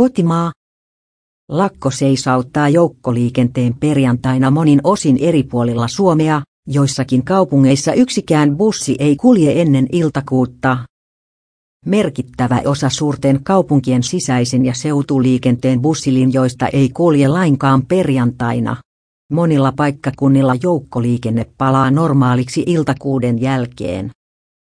Kotimaa. Lakko seisauttaa joukkoliikenteen perjantaina monin osin eri puolilla Suomea, joissakin kaupungeissa yksikään bussi ei kulje ennen iltakuutta. Merkittävä osa suurten kaupunkien sisäisen ja seutuliikenteen bussilinjoista ei kulje lainkaan perjantaina. Monilla paikkakunnilla joukkoliikenne palaa normaaliksi iltakuuden jälkeen.